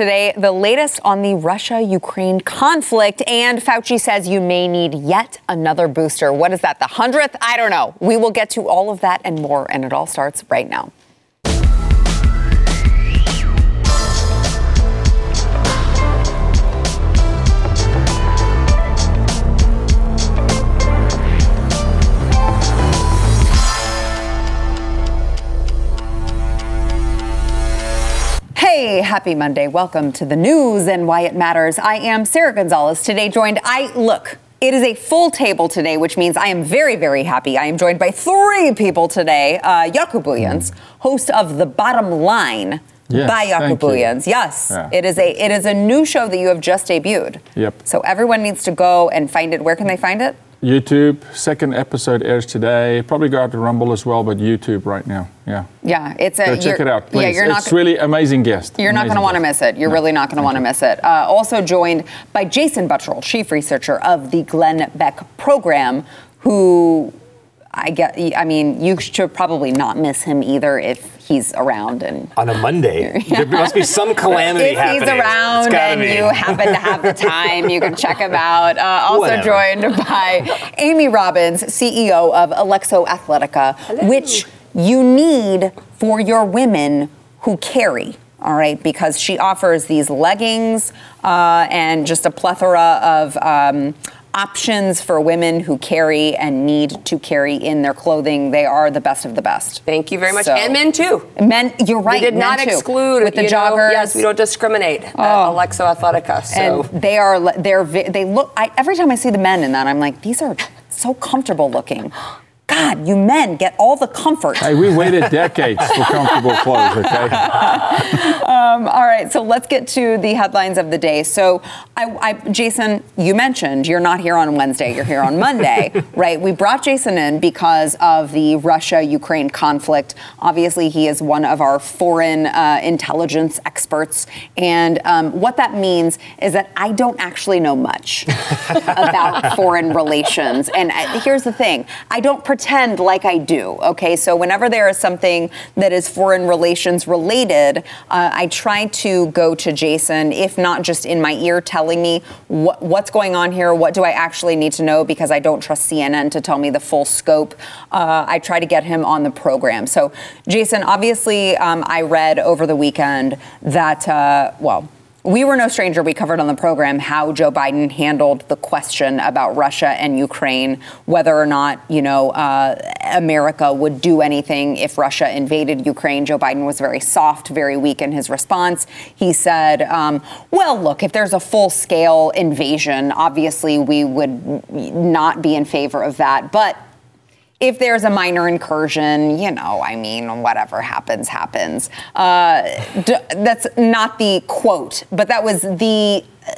Today, the latest on the Russia Ukraine conflict, and Fauci says you may need yet another booster. What is that, the 100th? I don't know. We will get to all of that and more, and it all starts right now. Happy Monday. Welcome to the news and why it matters. I am Sara Gonzales. Today joined I look, it is a full table today, which means I am very, very happy. I am joined by three people today. Uh, Jaco Booyens, host of The Bottom Line Yes, by thank Yes, Yeah. it is a it is a new show that you have just debuted. Yep. So everyone needs to go and find it. Where can they find it? YouTube, second episode airs today. Probably go out to Rumble as well, but YouTube right now. Yeah. Yeah, it's a Go check it out, please. Yeah, you're not it's really amazing guest. You're not going to want to miss it. You're really not going to want to miss it. Uh, also joined by Jason Buttrill, chief researcher of the Glenn Beck program, who I get. I mean, you should probably not miss him either if he's around and. on a Monday. There must be some calamity If happening. he's around and be. you happen to have the time, you can check him out. Uh, also Whatever. joined by Amy Robbins, CEO of Alexo Athletica, which you need for your women who carry. All right, because she offers these leggings uh, and just a plethora of um, options for women who carry and need to carry in their clothing. They are the best of the best. Thank you very much. So- and men too. Men, you're right. We did not too. exclude with the know, joggers. Oh. yes, we don't discriminate. at oh. Alexo Athletica. So and they are they're they look I, every time i see the men in that i'm like these are so comfortable looking god you men get all the comfort. Hey, we waited decades for comfortable clothes, okay? Um, all right so let's get to the headlines of the day. So I, I, jason you mentioned you're not here on wednesday you're here on monday right? We brought jason in because of the russia ukraine conflict. Obviously he is one of our foreign uh, intelligence experts. And um, what that means is that i don't actually know much about foreign relations. And I, here's the thing. I don't pretend like I do, okay? So whenever there is something that is foreign relations related, uh, I try to go to Jason, if not just in my ear telling me what, what's going on here, what do I actually need to know, because I don't trust CNN to tell me the full scope. Uh, I try to get him on the program. So, Jason, obviously, um, I read over the weekend that, uh, well, we were no stranger. We covered on the program how Joe Biden handled the question about Russia and Ukraine, whether or not you know uh, America would do anything if Russia invaded Ukraine. Joe Biden was very soft, very weak in his response. He said, um, "Well, look, if there's a full-scale invasion, obviously we would not be in favor of that, but." If there's a minor incursion, you know, I mean, whatever happens, happens. Uh, d- that's not the quote, but that was the. Uh,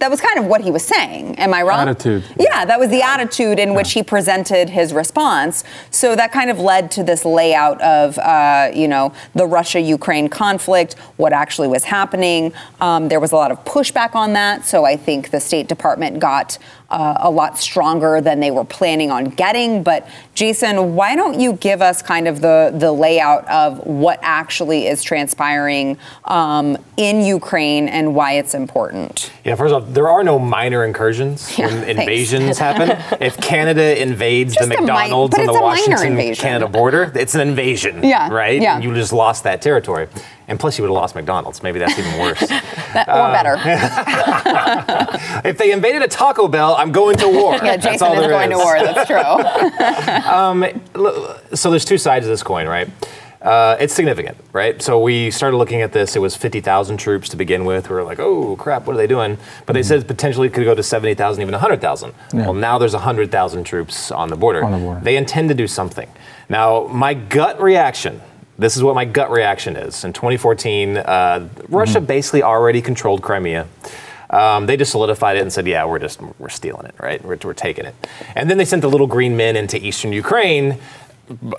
that was kind of what he was saying. Am I wrong? Attitude. Yeah, that was the attitude in which he presented his response. So that kind of led to this layout of, uh, you know, the Russia-Ukraine conflict, what actually was happening. Um, there was a lot of pushback on that. So I think the State Department got uh, a lot stronger than they were planning on getting. But Jason, why don't you give us kind of the the layout of what actually is transpiring um, in Ukraine and why it's important? Yeah, first off, there are no minor incursions Yeah, when invasions happen. If Canada invades Just the mi- McDonald's but on the it's a minor Washington. Canada border, it's an invasion. Yeah, Right? yeah. And you just lost that territory. And plus, you would have lost McDonald's. Maybe that's even worse. That, or um, better. if they invaded a Taco Bell, I'm going to war. Yeah, That's all is there going to war. That's true. Um, so there's two sides of this coin, right? Uh, it's significant, right? So we started looking at this. It was 50,000 troops to begin with. We were like, oh crap, what are they doing? But they mm-hmm. said potentially it could go to 70,000, even 100,000. Yeah. Well, now there's 100,000 troops on the border. On the border. They intend to do something. Now, my gut reaction. This is what my gut reaction is. In 2014, uh, Russia basically already controlled Crimea. Um, they just solidified it and said, "Yeah, we're just we're stealing it, right? We're, we're taking it." And then they sent the little green men into eastern Ukraine,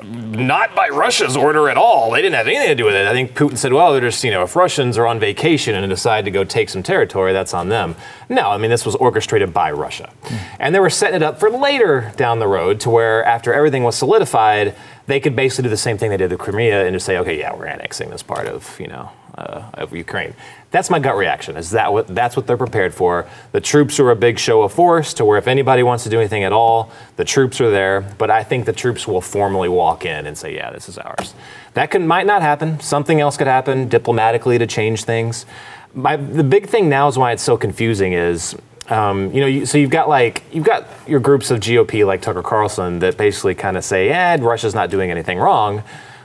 not by Russia's order at all. They didn't have anything to do with it. I think Putin said, well, they're just, you know, if Russians are on vacation and decide to go take some territory, that's on them. No, I mean, this was orchestrated by Russia. And they were setting it up for later down the road to where after everything was solidified, they could basically do the same thing they did with Crimea and just say, okay, yeah, we're annexing this part of, you know, uh, of Ukraine. That's my gut reaction. Is that what that's what they're prepared for? The troops are a big show of force to where if anybody wants to do anything at all, the troops are there. But I think the troops will formally walk in and say, "Yeah, this is ours." That can might not happen. Something else could happen diplomatically to change things. My, the big thing now is why it's so confusing is um, you know, you, so you've got like you've got your groups of GOP like Tucker Carlson that basically kind of say, "Eh, Russia's not doing anything wrong."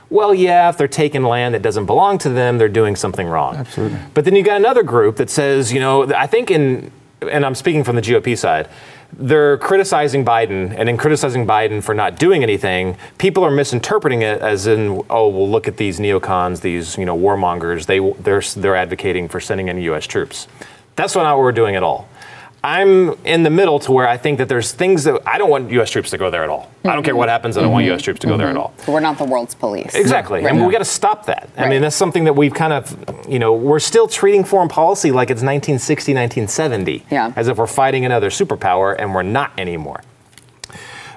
Well, yeah, if they're taking land that doesn't belong to them, they're doing something wrong. Absolutely. But then you've got another group that says, you know, I think in, and I'm speaking from the GOP side, they're criticizing Biden, and in criticizing Biden for not doing anything, people are misinterpreting it as in, oh, well, look at these neocons, these you know warmongers. They they're they're advocating for sending in U.S. troops. That's not what we're doing at all. I'm in the middle to where I think that there's things that I don't want U.S. troops to go there at all. I don't care what mm-hmm. happens. I don't want U.S. Mm-hmm. troops to go there at mm-hmm. all. We're not the world's police. Exactly. Right. And we got to stop that. I mean, that's something that we've kind of, you know, we're still treating foreign policy like it's 1960, 1970. Yeah. As if we're fighting another superpower, and we're not anymore.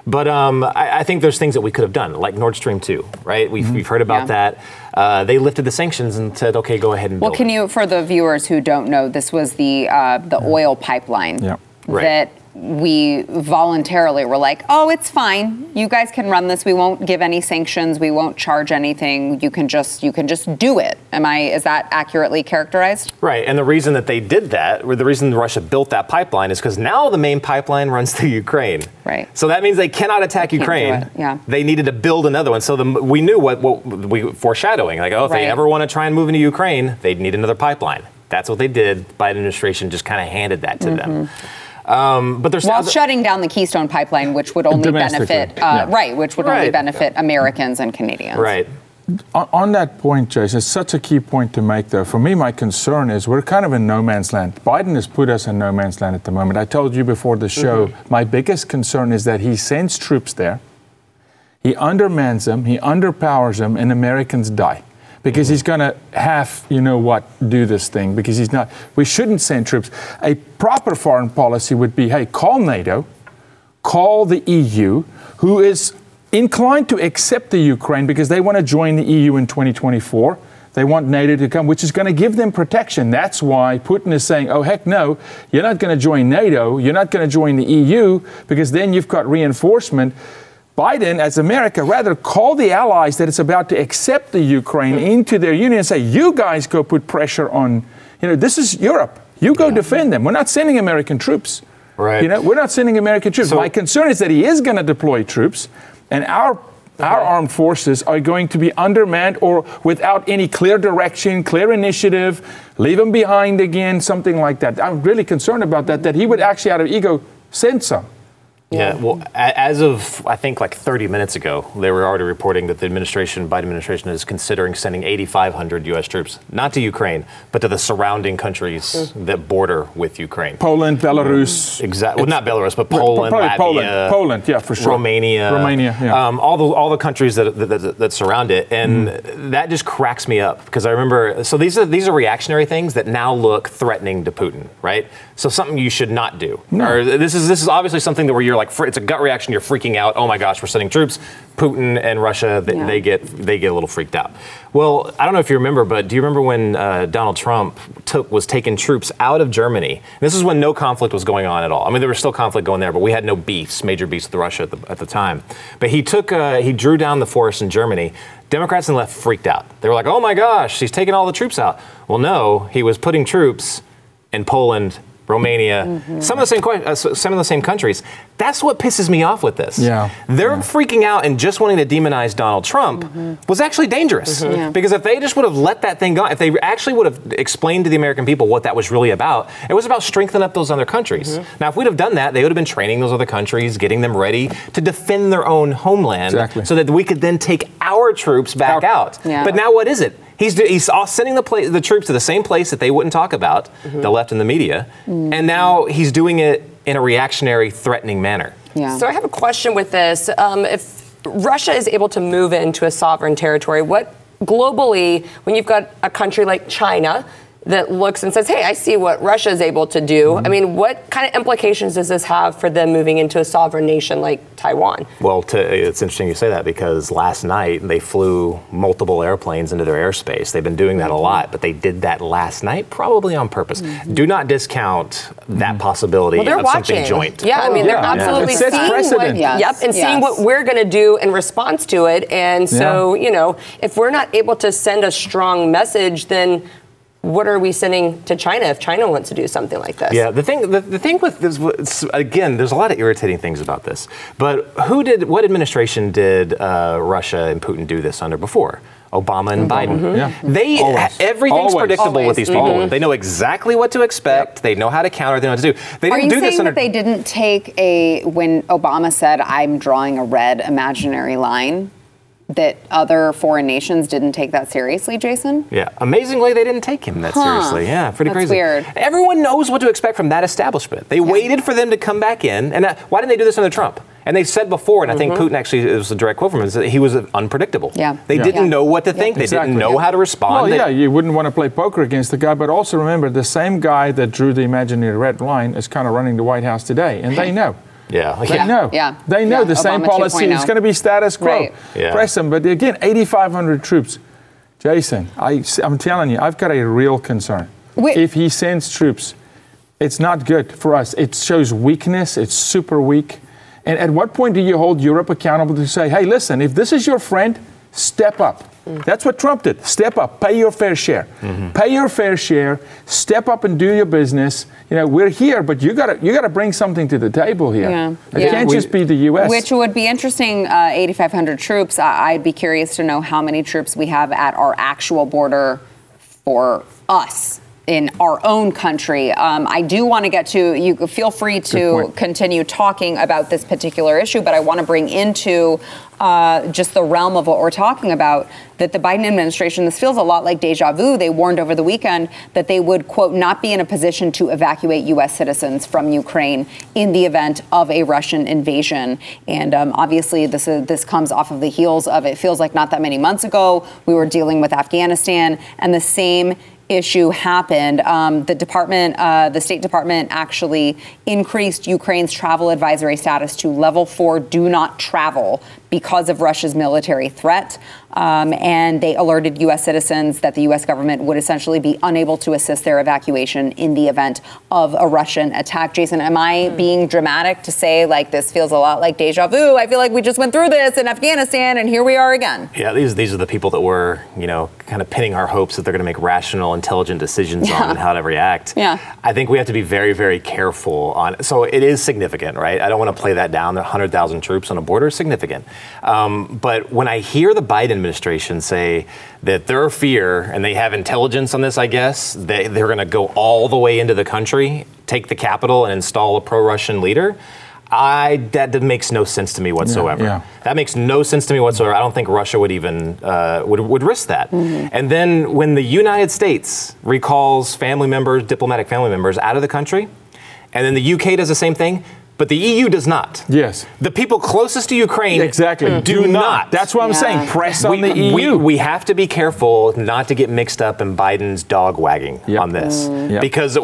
But um, I, I think there's things that we could have done, like Nord Stream 2, right? We've, we've heard about Yeah. that. Uh, they lifted the sanctions and said, okay, go ahead and Well, build can you, for the viewers who don't know, this was the uh, the oil pipeline Yeah. Right. that we voluntarily were like, oh, it's fine. You guys can run this. We won't give any sanctions. We won't charge anything. You can just you can just do it. Am I? Is that accurately characterized? Right, and the reason that they did that, or the reason Russia built that pipeline, is because now the main pipeline runs through Ukraine. Right. So that means they cannot attack They Ukraine. yeah. They needed to build another one. So the, we knew what, what we foreshadowing, like, oh, if Right. they ever want to try and move into Ukraine, they'd need another pipeline. That's what they did. The Biden administration just kind of handed that to them. Mm-hmm. Um, but there's Mm-hmm. While other- shutting down the Keystone Pipeline, which would only benefit, uh, yeah. right, which would only Right. benefit Americans and Canadians. right. On, on that point, Jason, it's such a key point to make, though. For me, my concern is we're kind of in no man's land. Biden has put us in no man's land at the moment. I told you before the show, my biggest concern is that he sends troops there, he undermans them, he underpowers them, and Americans die. Because he's going to have, you know what, do this thing. Because he's not, we shouldn't send troops. A proper foreign policy would be hey, call NATO, call the EU, who is inclined to accept the Ukraine because they want to join the EU in 2024. They want NATO to come, which is going to give them protection. That's why Putin is saying, oh, heck no, you're not going to join NATO, you're not going to join the EU, because then you've got reinforcement. Biden, as America, rather call the allies that it's about to accept the Ukraine hmm. into their union and say, you guys go put pressure on, you know, this is Europe. You go defend them. We're not sending American troops. Right. You know, we're not sending American troops. So- My concern is that he is going to deploy troops, and our our uh-huh. armed forces are going to be undermanned or without any clear direction, clear initiative, leave them behind again, something like that. I'm really concerned about that. That he would actually, out of ego, send some. Yeah, well, as of I think like 30 minutes ago, they were already reporting that the administration, Biden administration, is considering sending 8,500 U.S. troops, not to Ukraine, but to the surrounding countries that border with Ukraine. Poland, Belarus. Exactly. Well, not Belarus, but Poland, probably Latvia, Poland. Poland, yeah, for sure. Romania, Romania, yeah. um, all the all the countries that that, that, that surround it, and Mm. that just cracks me up because I remember. So these are these are reactionary things that now look threatening to Putin, right? So something you should not do. Or this is this is obviously something that where you're like, it's a gut reaction. You're freaking out. Oh my gosh, we're sending troops. Putin and Russia, they, Yeah. they get they get a little freaked out. Well, I don't know if you remember, but do you remember when uh, Donald Trump took was taking troops out of Germany? This is when no conflict was going on at all. I mean, there was still conflict going there, but we had no beefs, major beefs with Russia at the, at the time. But he took uh, he drew down the force in Germany. Democrats and left freaked out. They were like, "Oh my gosh, he's taking all the troops out." Well, no, he was putting troops in Poland. Romania, Mm-hmm. some of the same uh, some of the same countries. That's what pisses me off with this. Yeah. They're freaking out and just wanting to demonize Donald Trump was actually dangerous. Yeah. Because if they just would have let that thing go, if they actually would have explained to the American people what that was really about, it was about strengthening up those other countries. Now, if we'd have done that, they would have been training those other countries, getting them ready to defend their own homeland Exactly. so that we could then take our troops back Our- out. Yeah. But now what is it? He's, he's sending the, pla- the troops to the same place that they wouldn't talk about, the left and the media, and now he's doing it in a reactionary, threatening manner. Yeah. So I have a question with this. Um, if Russia is able to move into a sovereign territory, what globally, when you've got a country like China that looks and says, "Hey, I see what Russia is able to do." Mm-hmm. I mean, what kind of implications does this have for them moving into a sovereign nation like Taiwan? Well, to, it's interesting you say that because last night they flew multiple airplanes into their airspace. They've been doing that a mm-hmm. lot, but they did that last night probably on purpose. Mm-hmm. Do not discount that possibility Well, they're of watching. something joint. Yeah, I mean, they're yeah. absolutely It sets seeing what. Yes, yep, and seeing what we're going to do in response to it. And so, you know, if we're not able to send a strong message, then what are we sending to China if China wants to do something like this? Yeah, the thing, the, the thing with this, again, there's a lot of irritating things about this. But who did, what administration did uh, Russia and Putin do this under before? Obama and Biden. Yeah. They Always. everything's Always. predictable Always. with these people. Always. They know exactly what to expect. They know how to counter. They know what to do. They Are didn't you do this saying under. that they didn't take a when Obama said I'm drawing a red imaginary line that other foreign nations didn't take that seriously, Jason? Yeah, amazingly, they didn't take him that Huh. seriously. Yeah, pretty That's crazy. weird. Everyone knows what to expect from that establishment. They waited for them to come back in, and uh, why didn't they do this under Trump? And they said before, and I think Putin actually it was a direct quote from him, is that he was unpredictable. Yeah. They Yeah. didn't Yeah. know what to think. They Exactly. didn't know how to respond. Well, They- yeah, you wouldn't want to play poker against the guy, but also remember the same guy that drew the imaginary red line is kind of running the White House today, and they know. Yeah. They Yeah, know. yeah, They know yeah, the same policy. 2.0. It's going to be status quo. Right. Yeah. Press them. But again, 8,500 troops. Jason, I, I'm telling you, I've got a real concern. Wait. If he sends troops, it's not good for us. It shows weakness. It's super weak. And at what point do you hold Europe accountable to say, hey, listen, if this is your friend, step up? That's what Trump did. Step up, pay your fair share. Pay your fair share, step up and do your business. You know, we're here, but you gotta you gotta bring something to the table here. Yeah. It Yeah. can't We- just be the US. Which would be interesting. Uh, 8,500 troops. I- I'd be curious to know how many troops we have at our actual border for us in our own country. Um, I do want to get to. You feel free to continue talking about this particular issue, but I want to bring into uh, just the realm of what we're talking about that the Biden administration, this feels a lot like deja vu. They warned over the weekend that they would, quote, not be in a position to evacuate U.S. citizens from Ukraine in the event of a Russian invasion. And um, obviously, this, is, this comes off of the heels of it feels like not that many months ago, we were dealing with Afghanistan, and the same issue happened. Um, the department, uh, the State Department, actually increased Ukraine's travel advisory status to level four, do not travel, because of Russia's military threat. Um, and they alerted U.S. citizens that the U.S. government would essentially be unable to assist their evacuation in the event of a Russian attack. Jason, am I being dramatic to say like this feels a lot like deja vu? I feel like we just went through this in Afghanistan, and here we are again. Yeah, these these are the people that we're, you know, kind of pinning our hopes that they're going to make rational, intelligent decisions Yeah. on how to react. Yeah. I think we have to be very, very careful on. So it is significant, right? I don't want to play that down. The 100,000 troops on a border is significant. Um, but when I hear the Biden administration say that their fear, and they have intelligence on this, I guess, they, they're going to go all the way into the country, take the capital, and install a pro-Russian leader. I that, makes no sense to me whatsoever. yeah. That makes no sense to me whatsoever. I don't think Russia would even uh, would, would risk that. And then when the United States recalls family members, diplomatic family members, out of the country, and then the UK does the same thing, but the EU does not. Yes. The people closest to Ukraine Exactly. do not. That's what I'm Yeah. saying. Press we, on the E we- EU. we have to be careful not to get mixed up in Biden's dog wagging Yep. on this. Mm. Yep. Because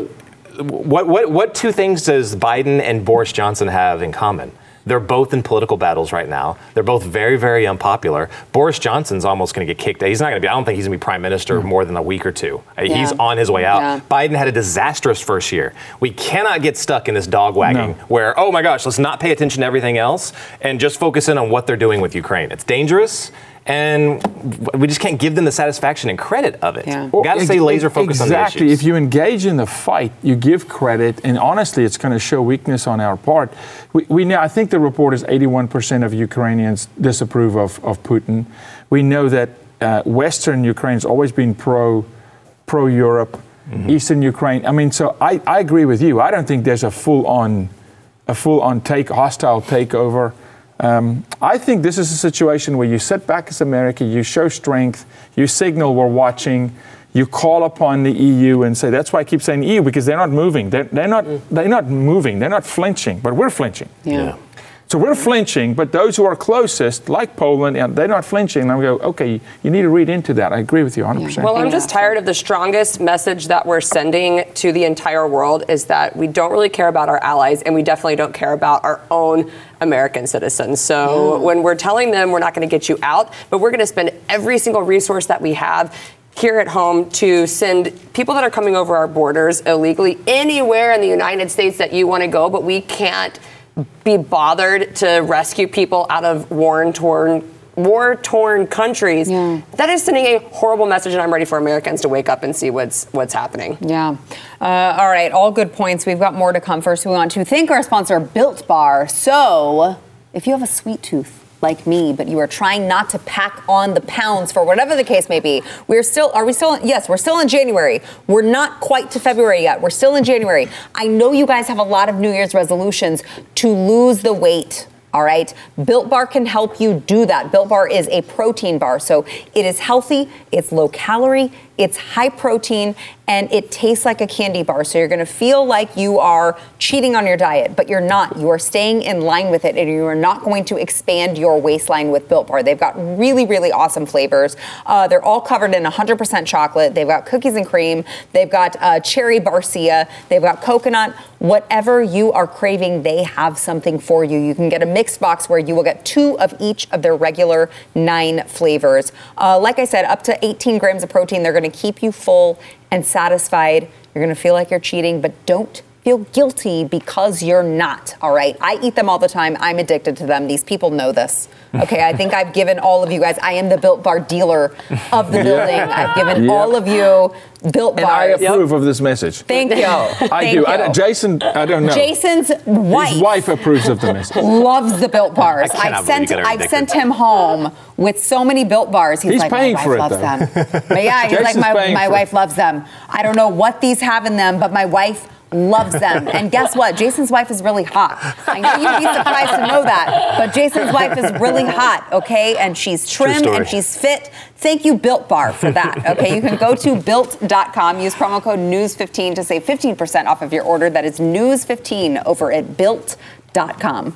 what, what, what two things does Biden and Boris Johnson have in common? They're both in political battles right now. They're both very, very unpopular. Boris Johnson's almost going to get kicked out. He's not going to be, I don't think he's going to be prime minister more than a week or two. Uh, He's on his way out. Yeah. Biden had a disastrous first year. We cannot get stuck in this dog wagging No. where, oh my gosh, let's not pay attention to everything else and just focus in on what they're doing with Ukraine. It's dangerous. And we just can't give them the satisfaction and credit of it. Yeah. We got to Ex- stay laser focused on Exactly. If you engage in the fight, you give credit, and honestly, it's going to show weakness on our part. We, we know, I think the report is 81% of Ukrainians disapprove of, of Putin. We know that uh, Western Ukraine's always been pro pro Europe, Mm-hmm. Eastern Ukraine. I mean, so I, I agree with you. I don't think there's a full on a full on take hostile takeover. Um, I think this is a situation where you sit back as America, you show strength, you signal we're watching, you call upon the EU and say that's why I keep saying EU because they're not moving. They're, they're not they're not moving. They're not flinching, but we're flinching. Yeah. So we're flinching, but those who are closest, like Poland, and they're not flinching. And we go, okay, you need to read into that. I agree with you 100%. Well, I'm just tired of the strongest message that we're sending to the entire world is that we don't really care about our allies and we definitely don't care about our own American citizens. So when we're telling them we're not going to get you out, but we're going to spend every single resource that we have here at home to send people that are coming over our borders illegally anywhere in the United States that you want to go, but we can't be bothered to rescue people out of war torn war torn countries. Yeah. That is sending a horrible message, and I'm ready for Americans to wake up and see what's what's happening. Yeah. Uh, all right. All good points. We've got more to come. First, we want to thank our sponsor, Built Bar. So, if you have a sweet tooth like me, but you are trying not to pack on the pounds for whatever the case may be, we're still. Are we still? Yes, we're still in January. We're not quite to February yet. We're still in January. I know you guys have a lot of New Year's resolutions to lose the weight. All right. Built Bar can help you do that. Built Bar is a protein bar. So it is healthy, it's low calorie, it's high protein, and it tastes like a candy bar. So you're going to feel like you are cheating on your diet, but you're not. You are staying in line with it, and you are not going to expand your waistline with Built Bar. They've got really, really awesome flavors. Uh, they're all covered in 100% chocolate. They've got cookies and cream. They've got uh, cherry barcia. They've got coconut. Whatever you are craving, they have something for you. You can get a mixed box where you will get two of each of their regular nine flavors. Uh, like I said, up to 18 grams of protein. They're going to keep you full and satisfied. You're going to feel like you're cheating, but don't feel guilty because you're not. All right. I eat them all the time. I'm addicted to them. These people know this. Okay. I think I've given all of you guys, I am the Built Bar dealer of the building. I've given Yeah. all of you Built bars. and I Bars. approve of this message. Thank you. Oh, I Thank do. You. I Jason, I don't know. Jason's wife. His wife approves of the message. Loves the built bars. I cannot I've believe sent you got her I've sent him home with so many built bars. He's, He's like, paying my for wife it, loves though. them. But yeah, he's like, my, my wife it. loves them. I don't know what these have in them, but my wife loves them. And guess what? Jason's wife is really hot. I know you'd be surprised to know that, but Jason's wife is really hot, okay? And she's trim and she's fit. Thank you, Built Bar, for that. Okay, you can go to built.com, use promo code NEWS15 to save 15% off of your order. That is NEWS15 over at built.com.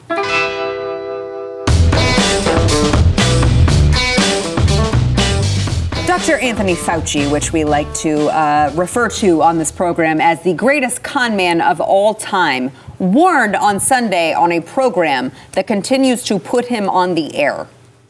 Dr. Anthony Fauci, which we like to uh, refer to on this program as the greatest con man of all time, warned on Sunday on a program that continues to put him on the air,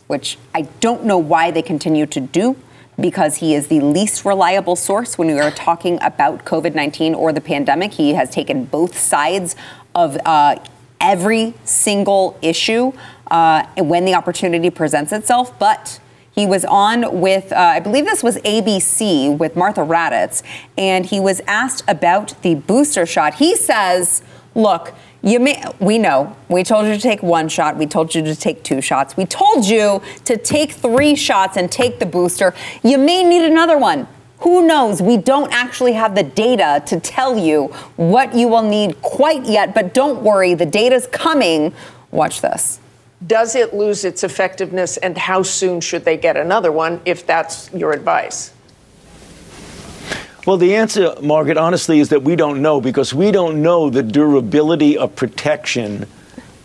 which I don't know why they continue to do. Because he is the least reliable source when we are talking about COVID 19 or the pandemic. He has taken both sides of uh, every single issue uh, when the opportunity presents itself. But he was on with, uh, I believe this was ABC with Martha Raddatz, and he was asked about the booster shot. He says, look, you may, we know. We told you to take one shot. We told you to take two shots. We told you to take three shots and take the booster. You may need another one. Who knows? We don't actually have the data to tell you what you will need quite yet, but don't worry, the data's coming. Watch this. Does it lose its effectiveness, and how soon should they get another one if that's your advice? Well, the answer, Margaret, honestly, is that we don't know because we don't know the durability of protection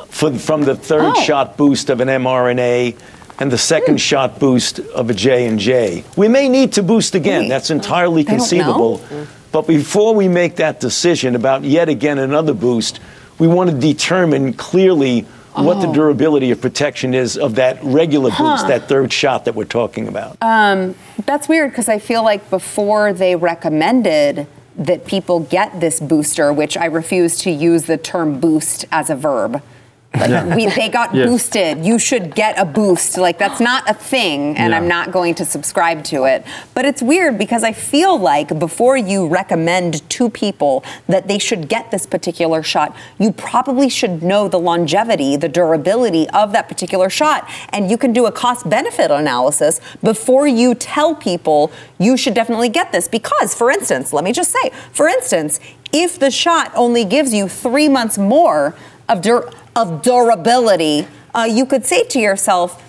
for, from the third Oh. shot boost of an mRNA and the second hmm. shot boost of a J and J. We may need to boost again. Wait, That's entirely they don't conceivable. But before we make that decision about yet again another boost, we want to determine clearly what Oh. the durability of protection is of that regular boost, that third shot that we're talking about. Um, that's weird because I feel like before they recommended that people get this booster, which I refuse to use the term boost as a verb. Like we, they got Yes. boosted. You should get a boost. Like that's not a thing, and Yeah. I'm not going to subscribe to it. But it's weird because I feel like before you recommend to people that they should get this particular shot, you probably should know the longevity, the durability of that particular shot, and you can do a cost-benefit analysis before you tell people you should definitely get this. Because, for instance, let me just say, for instance, if the shot only gives you three months more of dur- of durability, uh, you could say to yourself,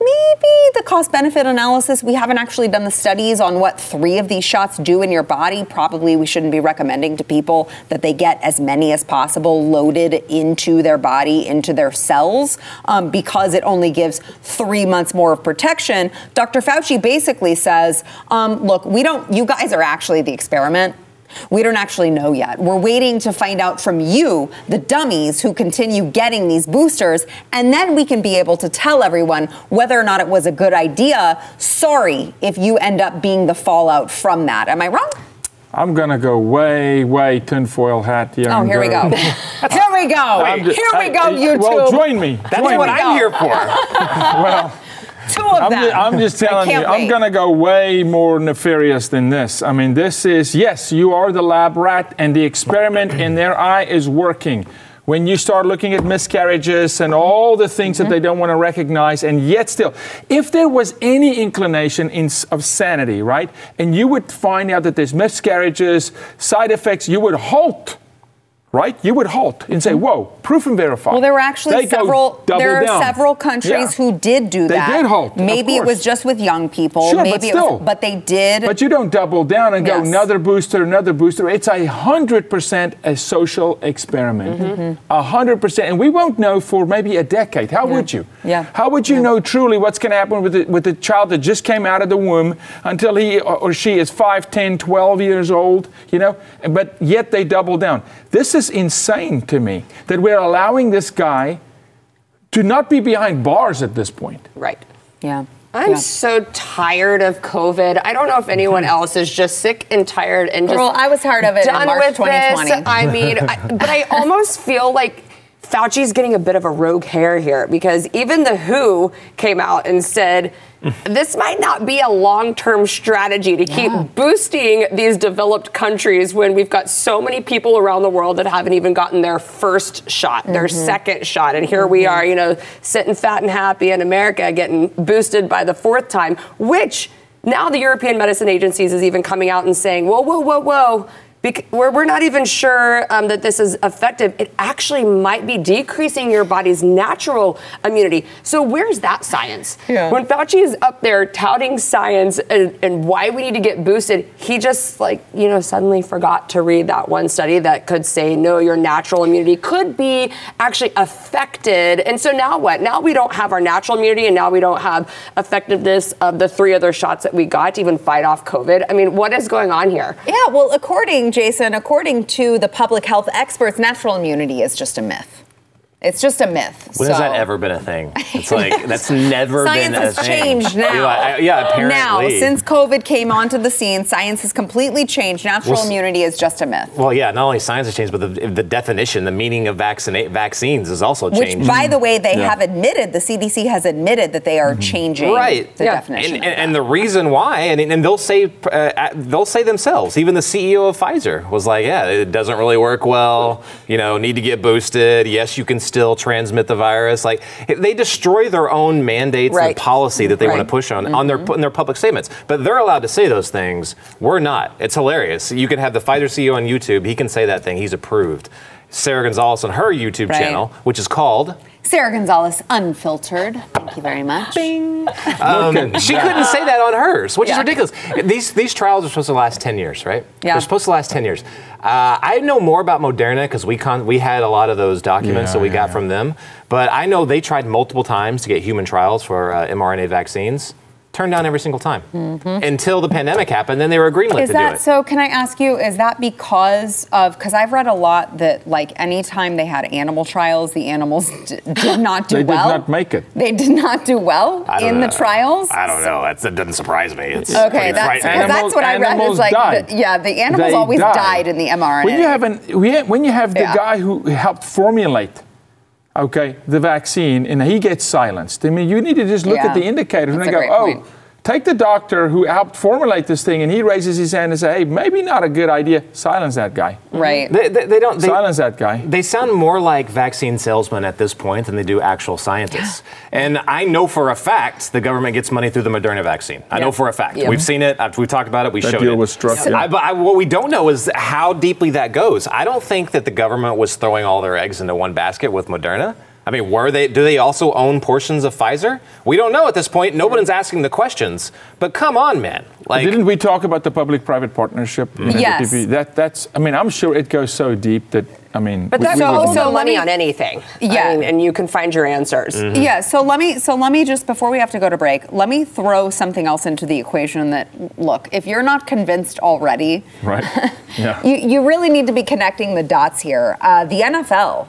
maybe the cost benefit analysis, we haven't actually done the studies on what three of these shots do in your body. Probably we shouldn't be recommending to people that they get as many as possible loaded into their body, into their cells, um, because it only gives three months more of protection. Dr. Fauci basically says, um, look, we don't, you guys are actually the experiment. We don't actually know yet. We're waiting to find out from you, the dummies who continue getting these boosters, and then we can be able to tell everyone whether or not it was a good idea. Sorry if you end up being the fallout from that. Am I wrong? I'm gonna go way, way tinfoil hat here. Oh, here we go. here we go. Just- Here we go, I- I- YouTube. Well, join me. That's Join what me. I'm here for. Well, Two of I'm, them. I'm just telling you, can't I'm going to go way more nefarious than this. I mean, this is, yes, you are the lab rat, and the experiment in their eye is working. When you start looking at miscarriages and all the things that mm-hmm. they don't want to recognize, and yet still, if there was any inclination in, of sanity, right, and you would find out that there's miscarriages, side effects, you would halt. Right, you would halt and say, "Whoa, proof and verify." Well, there were actually They several. There are down. several countries Yeah. who did do They that. did halt, Maybe it was just with young people. Sure, but Maybe it was, still. but they did. But you don't double down and go another booster, another booster. It's a hundred percent a social experiment. Mm-hmm. A hundred percent, and we won't know for maybe a decade. How would you? Yeah. How would you know truly what's going to happen with the, with the child that just came out of the womb until he or or she is 5, 10, 12 years old? You know, but yet they double down. This is insane to me that we're allowing this guy to not be behind bars at this point. Right. yeah. I'm Yeah. so tired of COVID. I don't know if anyone else is just sick and tired and just Girl, I was tired of it in done March with 2020. This. I mean, I, but I almost feel like Fauci's getting a bit of a rogue hair here because even the WHO came out and said this might not be a long-term strategy to keep boosting these developed countries when we've got so many people around the world that haven't even gotten their first shot, their mm-hmm. second shot, and here we mm-hmm. are, you know, sitting fat and happy in America getting boosted by the fourth time, which now the European Medicine Agencies is even coming out and saying, whoa, whoa, whoa, whoa. Bec- we're, we're not even sure um, that this is effective. It actually might be decreasing your body's natural immunity. So, where's that science? Yeah. When Fauci is up there touting science and, and why we need to get boosted, he just, like, you know, suddenly forgot to read that one study that could say, no, your natural immunity could be actually affected. And so now what? Now we don't have our natural immunity and now we don't have effectiveness of the three other shots that we got to even fight off COVID. I mean, what is going on here? Yeah, well, according, Jason, according to the public health experts, natural immunity is just a myth. It's just a myth. When has that ever been a thing? It's like that's never Science been a has thing. changed now. Yeah, I- yeah, apparently. Now, since COVID came onto the scene, science has completely changed. Natural Well, immunity is just a myth. well, yeah, not only science has changed, but the, the definition, the meaning of vaccina- vaccines has also changed. Which, changed. by the way, they Yeah. have admitted, the CDC has admitted that they are changing right the Yeah. definition. and, of and, and the reason why and, and they'll say uh, they'll say themselves even the ceo of pfizer was like yeah it doesn't really work well you know need to get boosted yes you can still transmit the virus. Like they destroy their own mandates Right. and policy that they want to push on on their mm-hmm. in their public statements. But they're allowed to say those things. We're not. It's hilarious. You can have the pfizer ceo on youtube. He can say that thing. He's approved. Sara gonzales on her youtube Right. channel which is called Sara Gonzales, unfiltered. Thank you very much. Look She couldn't say that on hers, which Yeah. is ridiculous. These these trials are supposed to last ten years, right? Yeah. They're supposed to last ten years. Uh, I know more about Moderna because we con- we had a lot of those documents Yeah, that we yeah, got yeah. from them. But I know they tried multiple times to get human trials for uh, mRNA vaccines. Turned down every single time until the pandemic happened. Then they were greenlit Mm-hmm. Is to do it. so? Can I ask you, is that because of, because I've read a lot that like anytime they had animal trials, the animals d- did not do They did well. not make it. They did not do well I don't in the trials. I don't know. That's, that doesn't surprise me. It's Okay, that's, frightening. 'cause that's what I read. Is animals like, died. the- yeah, the animals They always died. died in the mRNA. When you have an, when when you have the Yeah. guy who helped formulate, okay, the vaccine, and he gets silenced. I mean, you need to just look Yeah. at the indicators That's and go, oh. point. Take the doctor who helped formulate this thing, and he raises his hand and says, "Hey, maybe not a good idea. Silence that guy. right. They, they, they don't. They, Silence that guy." They sound more like vaccine salesmen at this point than they do actual scientists. And I know for a fact the government gets money through the Moderna vaccine. I know for a fact. Yeah. We've seen it. I've- We've talked about it. We That showed deal it. was struck, yeah. I, but I, what we don't know is how deeply that goes. I don't think that the government was throwing all their eggs into one basket with Moderna. I mean, were they? Do they also own portions of Pfizer? We don't know at this point. Nobody's asking the questions. But come on, man. Like, Didn't we talk about the public-private partnership? you know, Yes. PPP? That that's. I mean, I'm sure it goes so deep that I mean. But that's we so, wouldn't so know. money on anything. Yeah. I mean, and you can find your answers. Yeah, so let me so let me just before we have to go to break, let me throw something else into the equation that look, if you're not convinced already, right. Yeah. you, you really need to be connecting the dots here. Uh, the NFL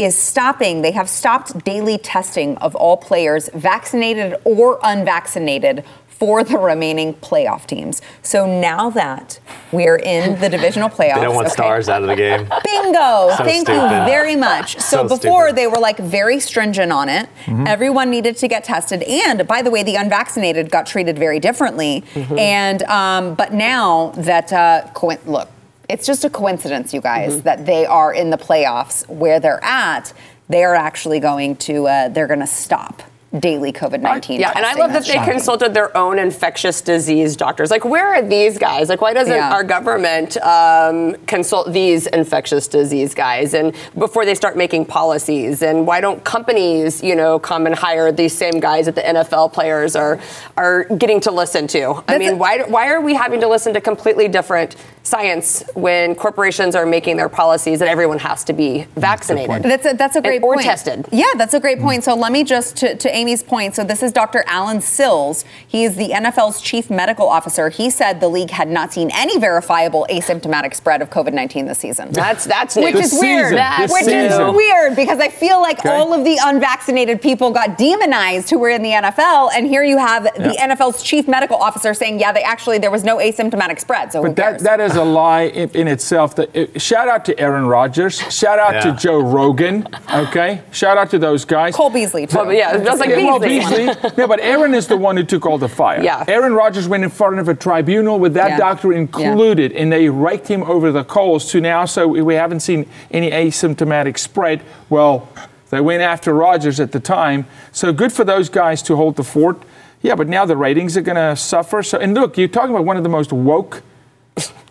is stopping, they have stopped daily testing of all players, vaccinated or unvaccinated, for the remaining playoff teams. So now that we're in the divisional playoffs, they don't want okay, stars out of the game. Bingo! So Thank you very much. So, So before stupid. they were like very stringent on it. Mm-hmm. Everyone needed to get tested, and by the way, the unvaccinated got treated very differently. Mm-hmm. And um, but now that uh, look, it's just a coincidence, you guys, Mm-hmm. that they are in the playoffs where they're at. They are actually going to uh, they're going to stop daily COVID nineteen. Yeah, and I love that they consulted their own infectious disease doctors. Like, where are these guys? Like, why doesn't Yeah. our government um, consult these infectious disease guys and before they start making policies? And why don't companies, you know, come and hire these same guys that the NFL players are are getting to listen to? I That's mean, why why are we having to listen to completely different science when corporations are making their policies that everyone has to be vaccinated? That's a, that's a great or point. tested. Yeah, that's a great mm. point. So let me just to, to Amy's point. So this is Dr. Allen Sills. He is the NFL's chief medical officer. He said the league had not seen any verifiable asymptomatic spread of COVID nineteen this season. That's that's which new. is This weird. season, this which is weird because I feel like Okay. all of the unvaccinated people got demonized who were in the NFL, and here you have the NFL's chief medical officer saying, "Yeah, they actually there was no asymptomatic spread." So who But that, cares? that is a lie in, in itself. That, uh, shout out to Aaron Rodgers. Shout out Yeah. to Joe Rogan. Okay. Shout out to those guys. Cole Beasley. Too. Well, yeah, just like Yeah, well, Beasley. Beasley. yeah, but Aaron is the one who took all the fire. Yeah. Aaron Rodgers went in front of a tribunal with that Yeah. doctor included, and they raked him over the coals to now. So we haven't seen any asymptomatic spread. Well, they went after Rodgers at the time. So good for those guys to hold the fort. Yeah, but now the ratings are going to suffer. So and look, you're talking about one of the most woke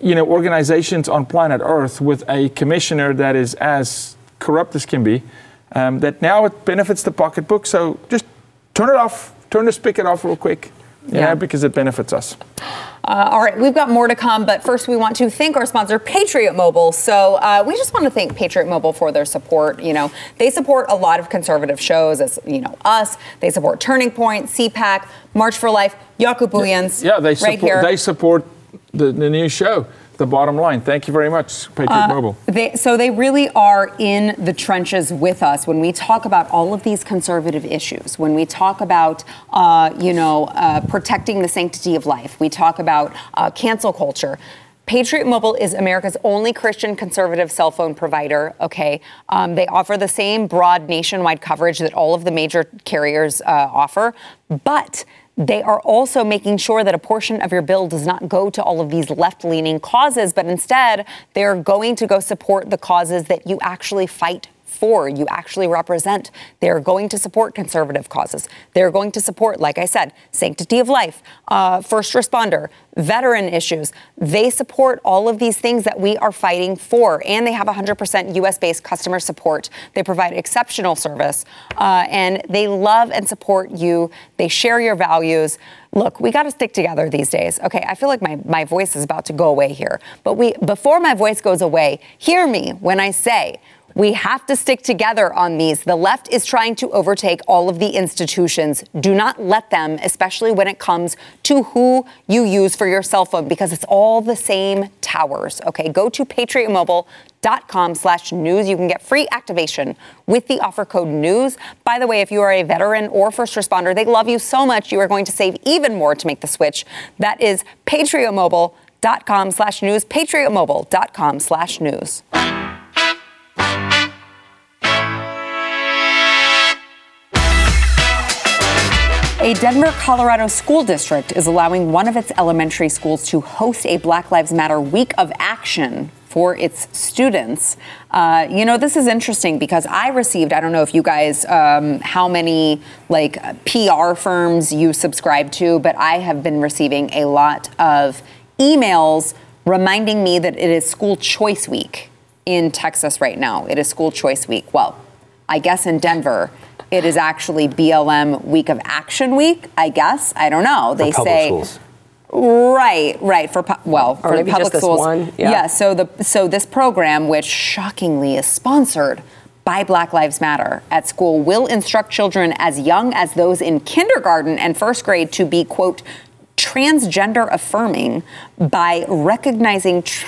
you know, organizations on planet Earth with a commissioner that is as corrupt as can be, um, that now it benefits the pocketbook. So just turn it off, turn the spigot off real quick, Yeah. know, because it benefits us. Uh, all right, we've got more to come, but first we want to thank our sponsor, Patriot Mobile. So uh, we just want to thank Patriot Mobile for their support. You know, they support a lot of conservative shows, as you know, us. They support Turning Point, CPAC, March for Life, Jaco Booyens, Yeah, they right support, here. they support the, the new show, The Bottom Line. Thank you very much, Patriot Uh, Mobile. They, so they really are in the trenches with us when we talk about all of these conservative issues. When we talk about, uh, you know, uh, protecting the sanctity of life. We talk about uh, cancel culture. Patriot Mobile is America's only Christian conservative cell phone provider. Okay, um, they offer the same broad nationwide coverage that all of the major carriers uh, offer, but they are also making sure that a portion of your bill does not go to all of these left leaning causes, but instead they're going to go support the causes that you actually fight for, you actually represent. They're going to support conservative causes. They're going to support, like I said, sanctity of life, uh, first responder, veteran issues. They support all of these things that we are fighting for, and they have 100% US based customer support. They provide exceptional service, uh, and they love and support you. They share your values. Look, we got to stick together these days. Okay, I feel like my, my voice is about to go away here. But we before my voice goes away, hear me when I say we have to stick together on these. The left is trying to overtake all of the institutions. Do not let them, especially when it comes to who you use for your cell phone, because it's all the same towers. Okay, go to patriotmobile.com slash news. You can get free activation with the offer code news. By the way, if you are a veteran or first responder, they love you so much you are going to save even more to make the switch. That is patriotmobile.com slash news, patriotmobile.com slash news. A Denver, Colorado school district is allowing one of its elementary schools to host a Black Lives Matter week of action for its students. Uh, you know, this is interesting because I received, I don't know if you guys, um, how many like PR firms you subscribe to, but I have been receiving a lot of emails reminding me that it is school choice week in Texas right now. It is school choice week. Well, I guess in Denver, it is actually BLM Week of Action Week. I guess I don't know. They public say schools. Right, right. For well, for maybe public just this schools. one, yeah. So the so this program, which shockingly is sponsored by Black Lives Matter at school, will instruct children as young as those in kindergarten and first grade to be quote transgender affirming by recognizing. Tr-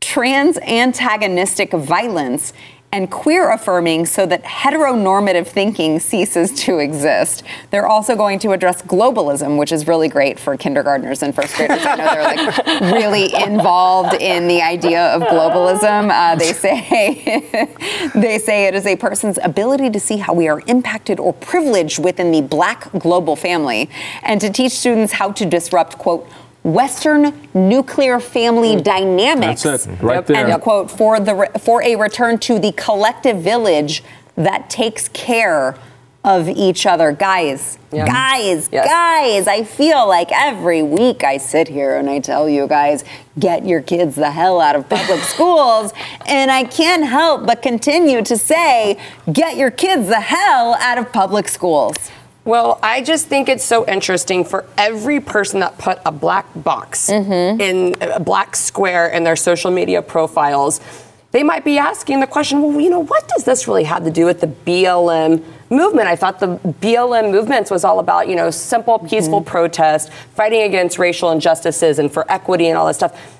trans antagonistic violence and queer affirming so that heteronormative thinking ceases to exist. They're also going to address globalism, which is really great for kindergartners and first graders. I know they're like really involved in the idea of globalism. Uh, they say they say it is a person's ability to see how we are impacted or privileged within the black global family and to teach students how to disrupt quote Western nuclear family mm. dynamics. That's it, right there. And quote for the re- for a return to the collective village that takes care of each other, guys. Guys, Yes. guys, I feel like every week I sit here and I tell you guys, get your kids the hell out of public schools. And I can't help but continue to say, get your kids the hell out of public schools. Well, I just think it's so interesting for every person that put a black box mm-hmm. in a black square in their social media profiles. They might be asking the question, well, you know, what does this really have to do with the BLM movement? I thought the BLM movement was all about, you know, simple, peaceful mm-hmm. protest, fighting against racial injustices and for equity and all that stuff.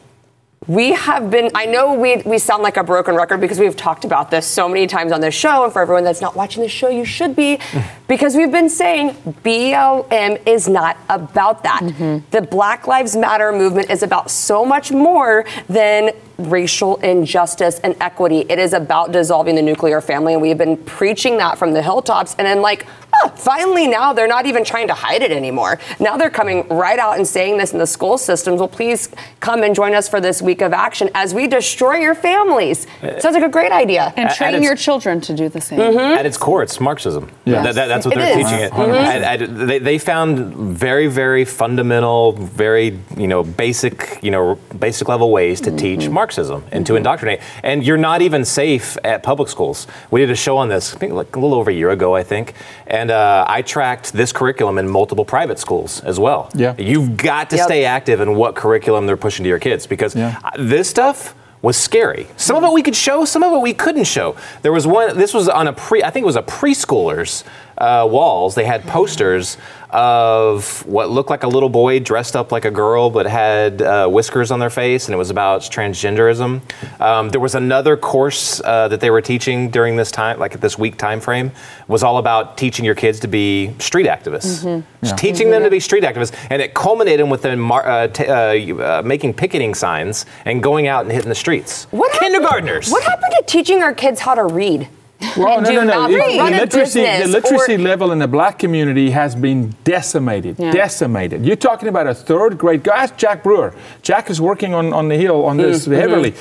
We have been, I know we, we sound like a broken record because we've talked about this so many times on this show. And for everyone that's not watching the show, you should be because we've been saying BLM is not about that. Mm-hmm. The Black Lives Matter movement is about so much more than racial injustice and equity. It is about dissolving the nuclear family. And we've been preaching that from the hilltops. And then, like, ah, finally now they're not even trying to hide it anymore. Now they're coming right out and saying this in the school systems. Well, please come and join us for this week of action as we destroy your families. Sounds like a great idea. And train at your children to do the same. At its core, it's Marxism. Yeah. That- that- that's what It they're is. teaching it. Mhm. And- and they, they found very, very fundamental, very you know basic, you know basic level ways to teach Marxism and to indoctrinate. And you're not even safe at public schools. We did a show on this, I think like a little over a year ago, I think, and uh, I tracked this curriculum in multiple private schools as well. Yeah. You've got to Yep. stay active in what curriculum they're pushing to your kids because Yeah. uh, this stuff was scary. Some of it we could show, some of it we couldn't show. There was one. This was on a pre. I think it was a preschooler's uh, walls. They had posters of what looked like a little boy dressed up like a girl, but had uh, whiskers on their face, and it was about transgenderism. Um, there was another course uh, that they were teaching during this time, like at this week time frame, was all about teaching your kids to be street activists, Just teaching them to be street activists, and it culminated with them mar- uh, t- uh, uh, making picketing signs and going out and hitting the streets. What happened- kindergartners? What happened to teaching our kids how to read? Well, no, no, no. the literacy, the literacy or- level in the black community has been decimated. Yeah. Decimated. You're talking about a third grade guy. Ask Jack Brewer. Jack is working on, on the Hill on this Mm-hmm. heavily.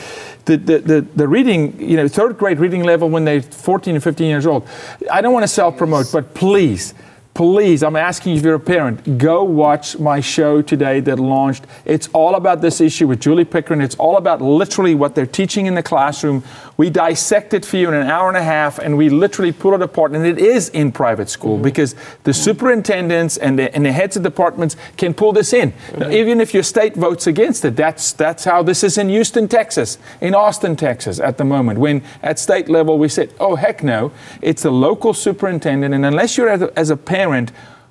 The, the, the, the reading, you know, third grade reading level when they're 14 and 15 years old. I don't want to self promote, but please, please, I'm asking you if you're a parent, go watch my show today that launched. It's all about this issue with Julie Pickering. It's all about literally what they're teaching in the classroom. We dissect it for you in an hour and a half and we literally pull it apart. And it is in private school mm-hmm. because the superintendents and the, and the heads of departments can pull this in. Now, mm-hmm. even if your state votes against it, that's, that's how this is in Houston, Texas, in Austin, Texas at the moment. When at state level we said, oh, heck no, it's the local superintendent. And unless you're as a, as a parent,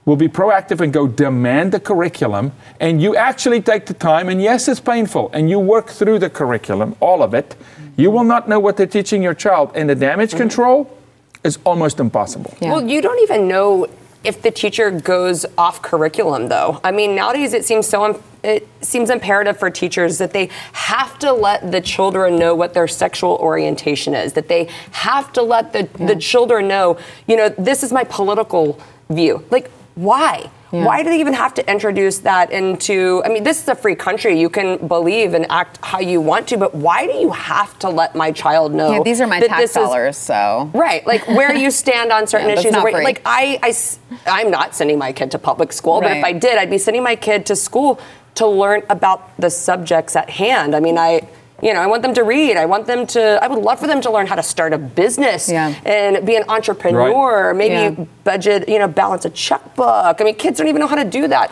will be proactive and go demand the curriculum and you actually take the time and yes it's painful and you work through the curriculum all of it you will not know what they're teaching your child and the damage mm-hmm. control is almost impossible Yeah. Well, you don't even know if the teacher goes off curriculum, though. I mean, nowadays it seems so. im- It seems imperative for teachers that they have to let the children know what their sexual orientation is. That they have to let the, the children know, you know, this is my political view. Like, why? Yeah. Why do they even have to introduce that into? I mean, this is a free country. You can believe and act how you want to, but why do you have to let my child know? Yeah, these are my tax this is- dollars, so. Right, like where you stand on certain Yeah, issues. where- like I, I, I'm not sending my kid to public school, but if I did, I'd be sending my kid to school to learn about the subjects at hand. I mean, I, You know, I want them to read. I want them to. I would love for them to learn how to start a business Yeah. and be an entrepreneur. Maybe Yeah. budget. You know, balance a checkbook. I mean, kids don't even know how to do that.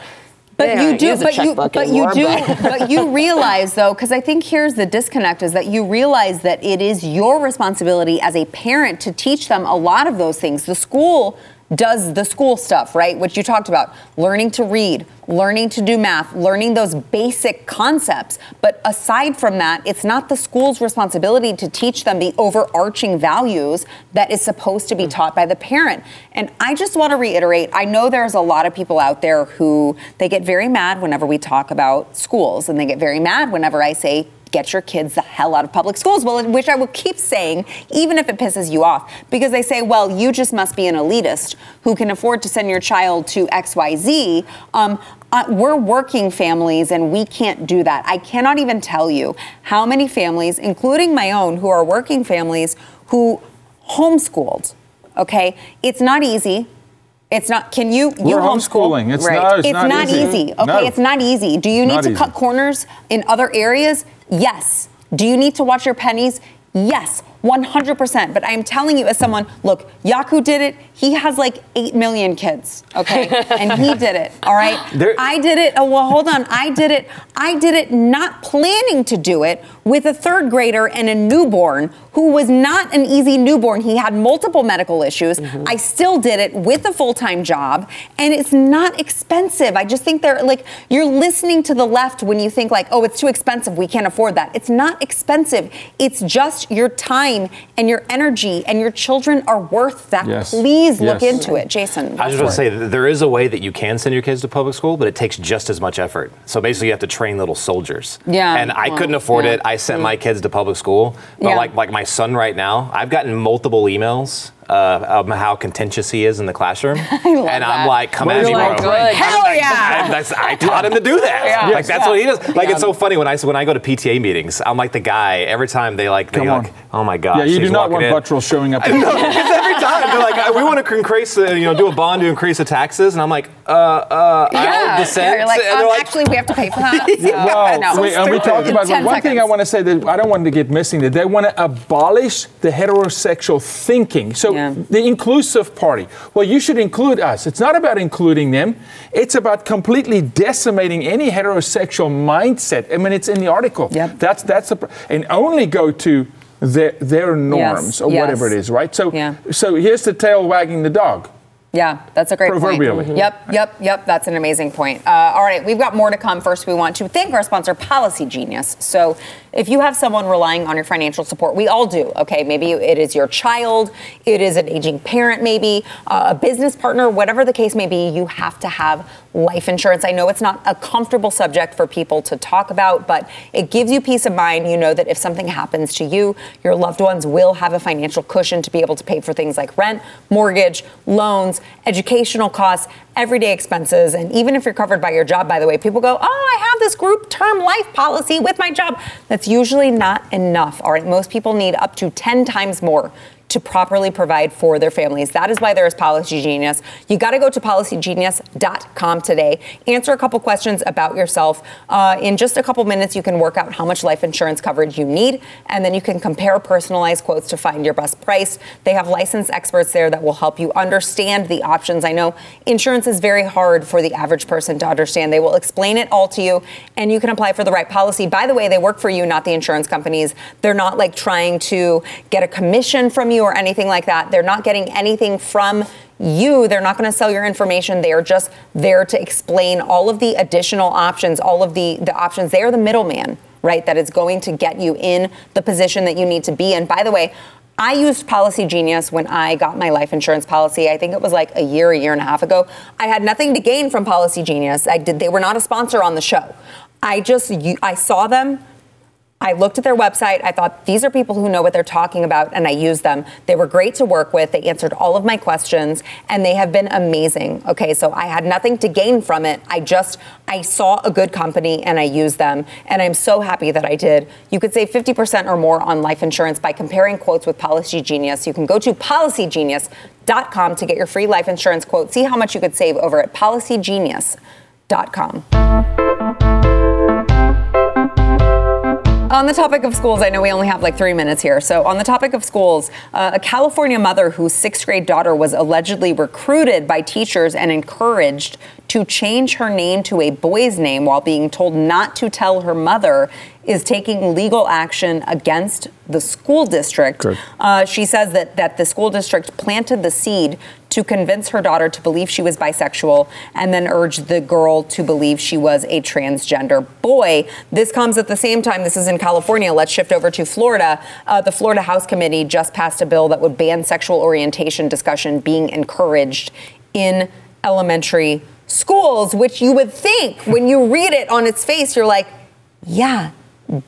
But They you do, but you, but you do, but you realize though, because I think here's the disconnect: is that you realize that it is your responsibility as a parent to teach them a lot of those things. The school does the school stuff, right? Which you talked about, learning to read, learning to do math, learning those basic concepts. But aside from that, it's not the school's responsibility to teach them the overarching values that is supposed to be taught by the parent. And I just want to reiterate, I know there's a lot of people out there who they get very mad whenever we talk about schools and they get very mad whenever I say get your kids the hell out of public schools. Well, which I will keep saying, even if it pisses you off, because they say, well, you just must be an elitist who can afford to send your child to XYZ. Um, uh, we're working families and we can't do that. I cannot even tell you how many families, including my own, who are working families who homeschooled. Okay, it's not easy. It's not. Can you? you We're homeschool? homeschooling. It's right. not- it's it's not not easy. easy. Okay, No. it's not easy. Do you need Not to easy. cut corners in other areas? Yes. Do you need to watch your pennies? Yes, 100%. But I'm telling you, as someone, look, Jaco did it. He has like 8 million kids, okay? and he did it, all right? There- I did it. Oh, well, hold on. I did it. I did it not planning to do it with a third grader and a newborn who was not an easy newborn. He had multiple medical issues. Mm-hmm. I still did it with a full time job, and it's not expensive. I just think they're like, you're listening to the left when you think, like, oh, it's too expensive. We can't afford that. It's not expensive. It's just your time and your energy, and your children are worth that. Yes. Please look into it. Jason. I was just going for to say that there is a way that you can send your kids to public school, but it takes just as much effort. So basically, you have to train little soldiers. Yeah. And I Well, couldn't afford yeah. it. I sent my mm. kids to public school, but Yeah. like like my son right now, I've gotten multiple emails. Uh, of how contentious he is in the classroom, love and I'm like, "Come Well, at me, you're bro!" like, good. Hell I, yeah. that's, I taught him to do that. Yeah. Like that's Yeah. what he does. Like it's so funny when I when I go to PTA meetings, I'm like the guy. Every time they like, they like, on. oh my god, Yeah, you do not want Buttrill showing up. no, because every time they're like, we want to increase, the, you know, do a bond to increase the taxes, and I'm like, uh, uh, I Yeah, owe the cents. you're like, and um, like, actually, we have to pay for that. So, Well, no. we, and we talked about In 10 one thing I want to say that I don't want to get missing that they want to abolish the heterosexual thinking. So Yeah. the inclusive party. Well, you should include us. It's not about including them. It's about completely decimating any heterosexual mindset. I mean, it's in the article. Yep. That's that's the and only go to their their norms or yes. whatever it is, right? So Yeah. so here's the tail wagging the dog. Yeah, that's a great Proverbially. point. Yep, yep, yep. That's an amazing point. Uh, all right, we've got more to come. First, we want to thank our sponsor, Policy Genius. So, if you have someone relying on your financial support, we all do. Okay, maybe it is your child, it is an aging parent, maybe uh, a business partner, whatever the case may be. You have to have life insurance. I know it's not a comfortable subject for people to talk about, but it gives you peace of mind. You know that if something happens to you, your loved ones will have a financial cushion to be able to pay for things like rent, mortgage, loans, educational costs, everyday expenses. And even if you're covered by your job, by the way, people go, Oh, I have this group term life policy with my job. That's usually not enough. All right. Most people need up to 10 times more to properly provide for their families. That is why there is Policy Genius. You got to go to policygenius.com today. Answer a couple questions about yourself. Uh, in just a couple minutes, you can work out how much life insurance coverage you need, and then you can compare personalized quotes to find your best price. They have licensed experts there that will help you understand the options. I know insurance is very hard for the average person to understand. They will explain it all to you, and you can apply for the right policy. By the way, they work for you, not the insurance companies. They're not like trying to get a commission from you or anything like that. They're not getting anything from you. They're not going to sell your information. They are just there to explain all of the additional options, all of the, the options. They are the middleman, right? That is going to get you in the position that you need to be in. By the way, I used Policy Genius when I got my life insurance policy. I think it was like a year, a year and a half ago. I had nothing to gain from Policy Genius. I did. They were not a sponsor on the show. I just I saw them. I looked at their website. I thought these are people who know what they're talking about, and I used them. They were great to work with. They answered all of my questions, and they have been amazing. Okay, so I had nothing to gain from it. I just I saw a good company and I used them, and I'm so happy that I did. You could save 50% or more on life insurance by comparing quotes with Policy Genius. You can go to policygenius.com to get your free life insurance quote. See how much you could save over at policygenius.com. On the topic of schools, I know we only have like three minutes here. So, on the topic of schools, uh, a California mother whose sixth grade daughter was allegedly recruited by teachers and encouraged to change her name to a boy's name while being told not to tell her mother is taking legal action against the school district. Uh, she says that, that the school district planted the seed to convince her daughter to believe she was bisexual and then urged the girl to believe she was a transgender boy. This comes at the same time, this is in California. Let's shift over to Florida. Uh, the Florida House Committee just passed a bill that would ban sexual orientation discussion being encouraged in elementary schools, which you would think when you read it on its face, you're like, yeah,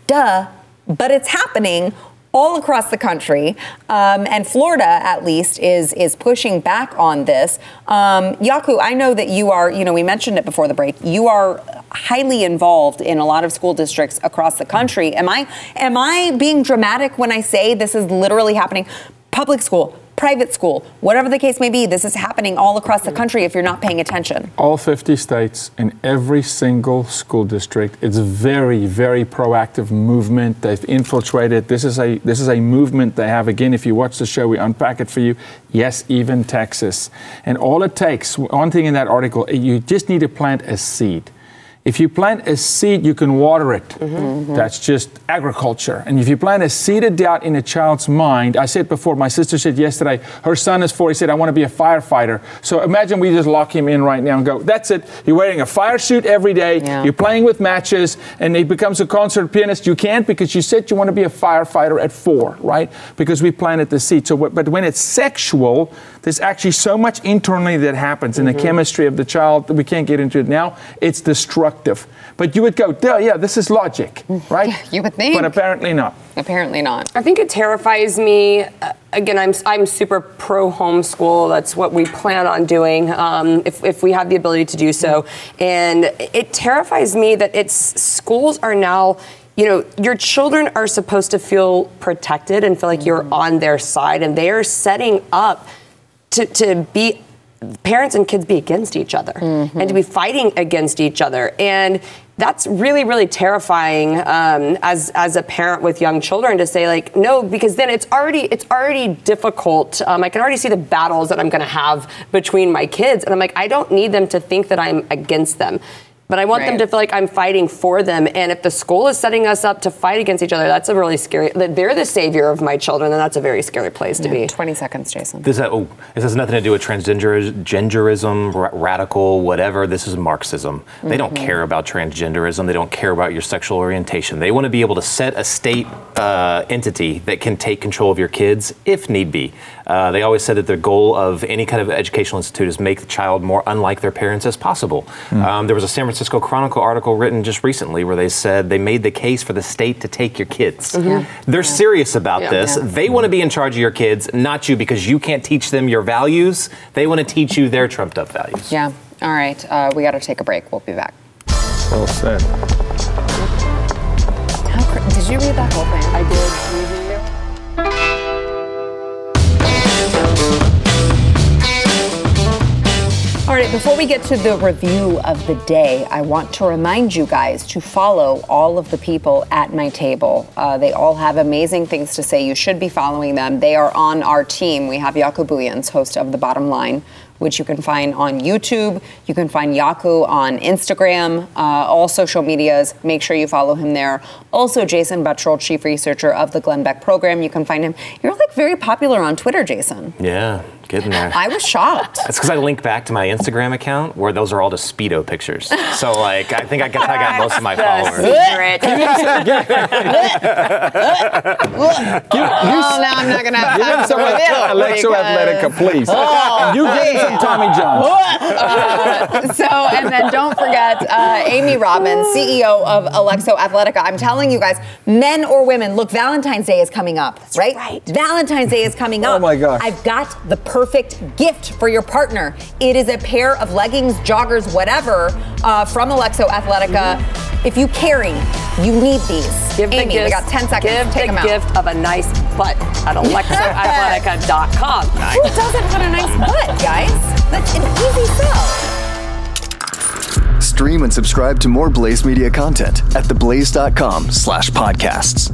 duh, but it's happening all across the country, um, and Florida, at least, is is pushing back on this. Um, Jaco, I know that you are. You know, we mentioned it before the break. You are highly involved in a lot of school districts across the country. Am I am I being dramatic when I say this is literally happening? Public school, private school, whatever the case may be, this is happening all across the mm. country if you're not paying attention. all 50 states in every single school district it's a very very proactive movement. They've infiltrated. This is a this is a movement they have. Again if you watch the show we unpack it for you. Yes even texas. And all it takes one thing in that article you just need to plant a seed if you plant a seed, you can water it. Mm-hmm. Mm-hmm. That's just agriculture. And if you plant a seed of doubt in a child's mind, I said before, my sister said yesterday, her son is four. He said, I want to be a firefighter. So imagine we just lock him in right now and go, that's it. You're wearing a fire suit every day. Yeah. You're playing with matches, and he becomes a concert pianist. You can't because you said you want to be a firefighter at four, right? Because we planted the seed. So, but when it's sexual, there's actually so much internally that happens in the mm-hmm. chemistry of the child that we can't get into it now. It's destructive. But you would go, "Duh, yeah, this is logic, right? you would think. But apparently not. Apparently not. I think it terrifies me. Uh, Again, I'm, I'm super pro homeschool. That's what we plan on doing um, if, if we have the ability to do so. And it terrifies me that it's schools are now, you know, your children are supposed to feel protected and feel like you're on their side, and they are setting up to, to be parents and kids be against each other and to be fighting against each other. And that's really really terrifying um, as as a parent with young children to say like no because then it's already it's already difficult. Um, i can already see the battles that i'm going to have between my kids. And i'm like i don't need them to think that i'm against them but I want them to feel like I'm fighting for them. And if the school is setting us up to fight against each other, that's a really scary. that They're the savior of my children, and that's a very scary place to be. 20 seconds, Jason. This, ha- oh, this has nothing to do with transgender, genderism, ra- radical, whatever. This is Marxism. They don't care about transgenderism. They don't care about your sexual orientation. They want to be able to set a state uh, entity that can take control of your kids if need be. Uh, they always said that the goal of any kind of educational institute is make the child more unlike their parents as possible. Um, there was a San Francisco Chronicle article written just recently where they said they made the case for the state to take your kids. They're serious about Yeah. this. Yeah. They want to be in charge of your kids, not you, because you can't teach them your values. They want to teach you their trumped up values. Yeah. All right. Uh, we got to take a break. We'll be back. Well said. How cr- did you read that whole thing? I did. All right, before we get to the review of the day, I want to remind you guys to follow all of the people at my table. Uh, they all have amazing things to say. You should be following them. They are on our team. We have Jaco Booyens, host of The Bottom Line, which you can find on YouTube. You can find Jaco on Instagram, uh, all social medias. Make sure you follow him there. Also, Jason Buttrill, chief researcher of the Glenn Beck program. You can find him. You're like very popular on Twitter, Jason. Yeah, getting there. I was shocked. That's because I link back to my Instagram account where those are all just Speedo pictures. So, like, I think I got, I got most of my followers. secret. oh, now I'm not gonna have Give him time some for this Alexo because- Athletica, please. and you give him some Tommy John. So, and then don't forget uh, Amy Robbins, CEO of Alexo Athletica. I'm telling you guys, men or women, look, Valentine's Day is coming up, right? right. Valentine's Day is coming up. Oh my gosh. I've got the perfect gift for your partner. It is a pair of leggings, joggers, whatever, uh, from Alexo Athletica. If you carry, you need these. Give the Amy, we gift, got 10 seconds. Give Take the them out. gift of a nice butt at alexoathletica.com. Who doesn't want a nice butt, guys? That's an easy sell. Stream and subscribe to more Blaze Media content at theblaze.com slash podcasts.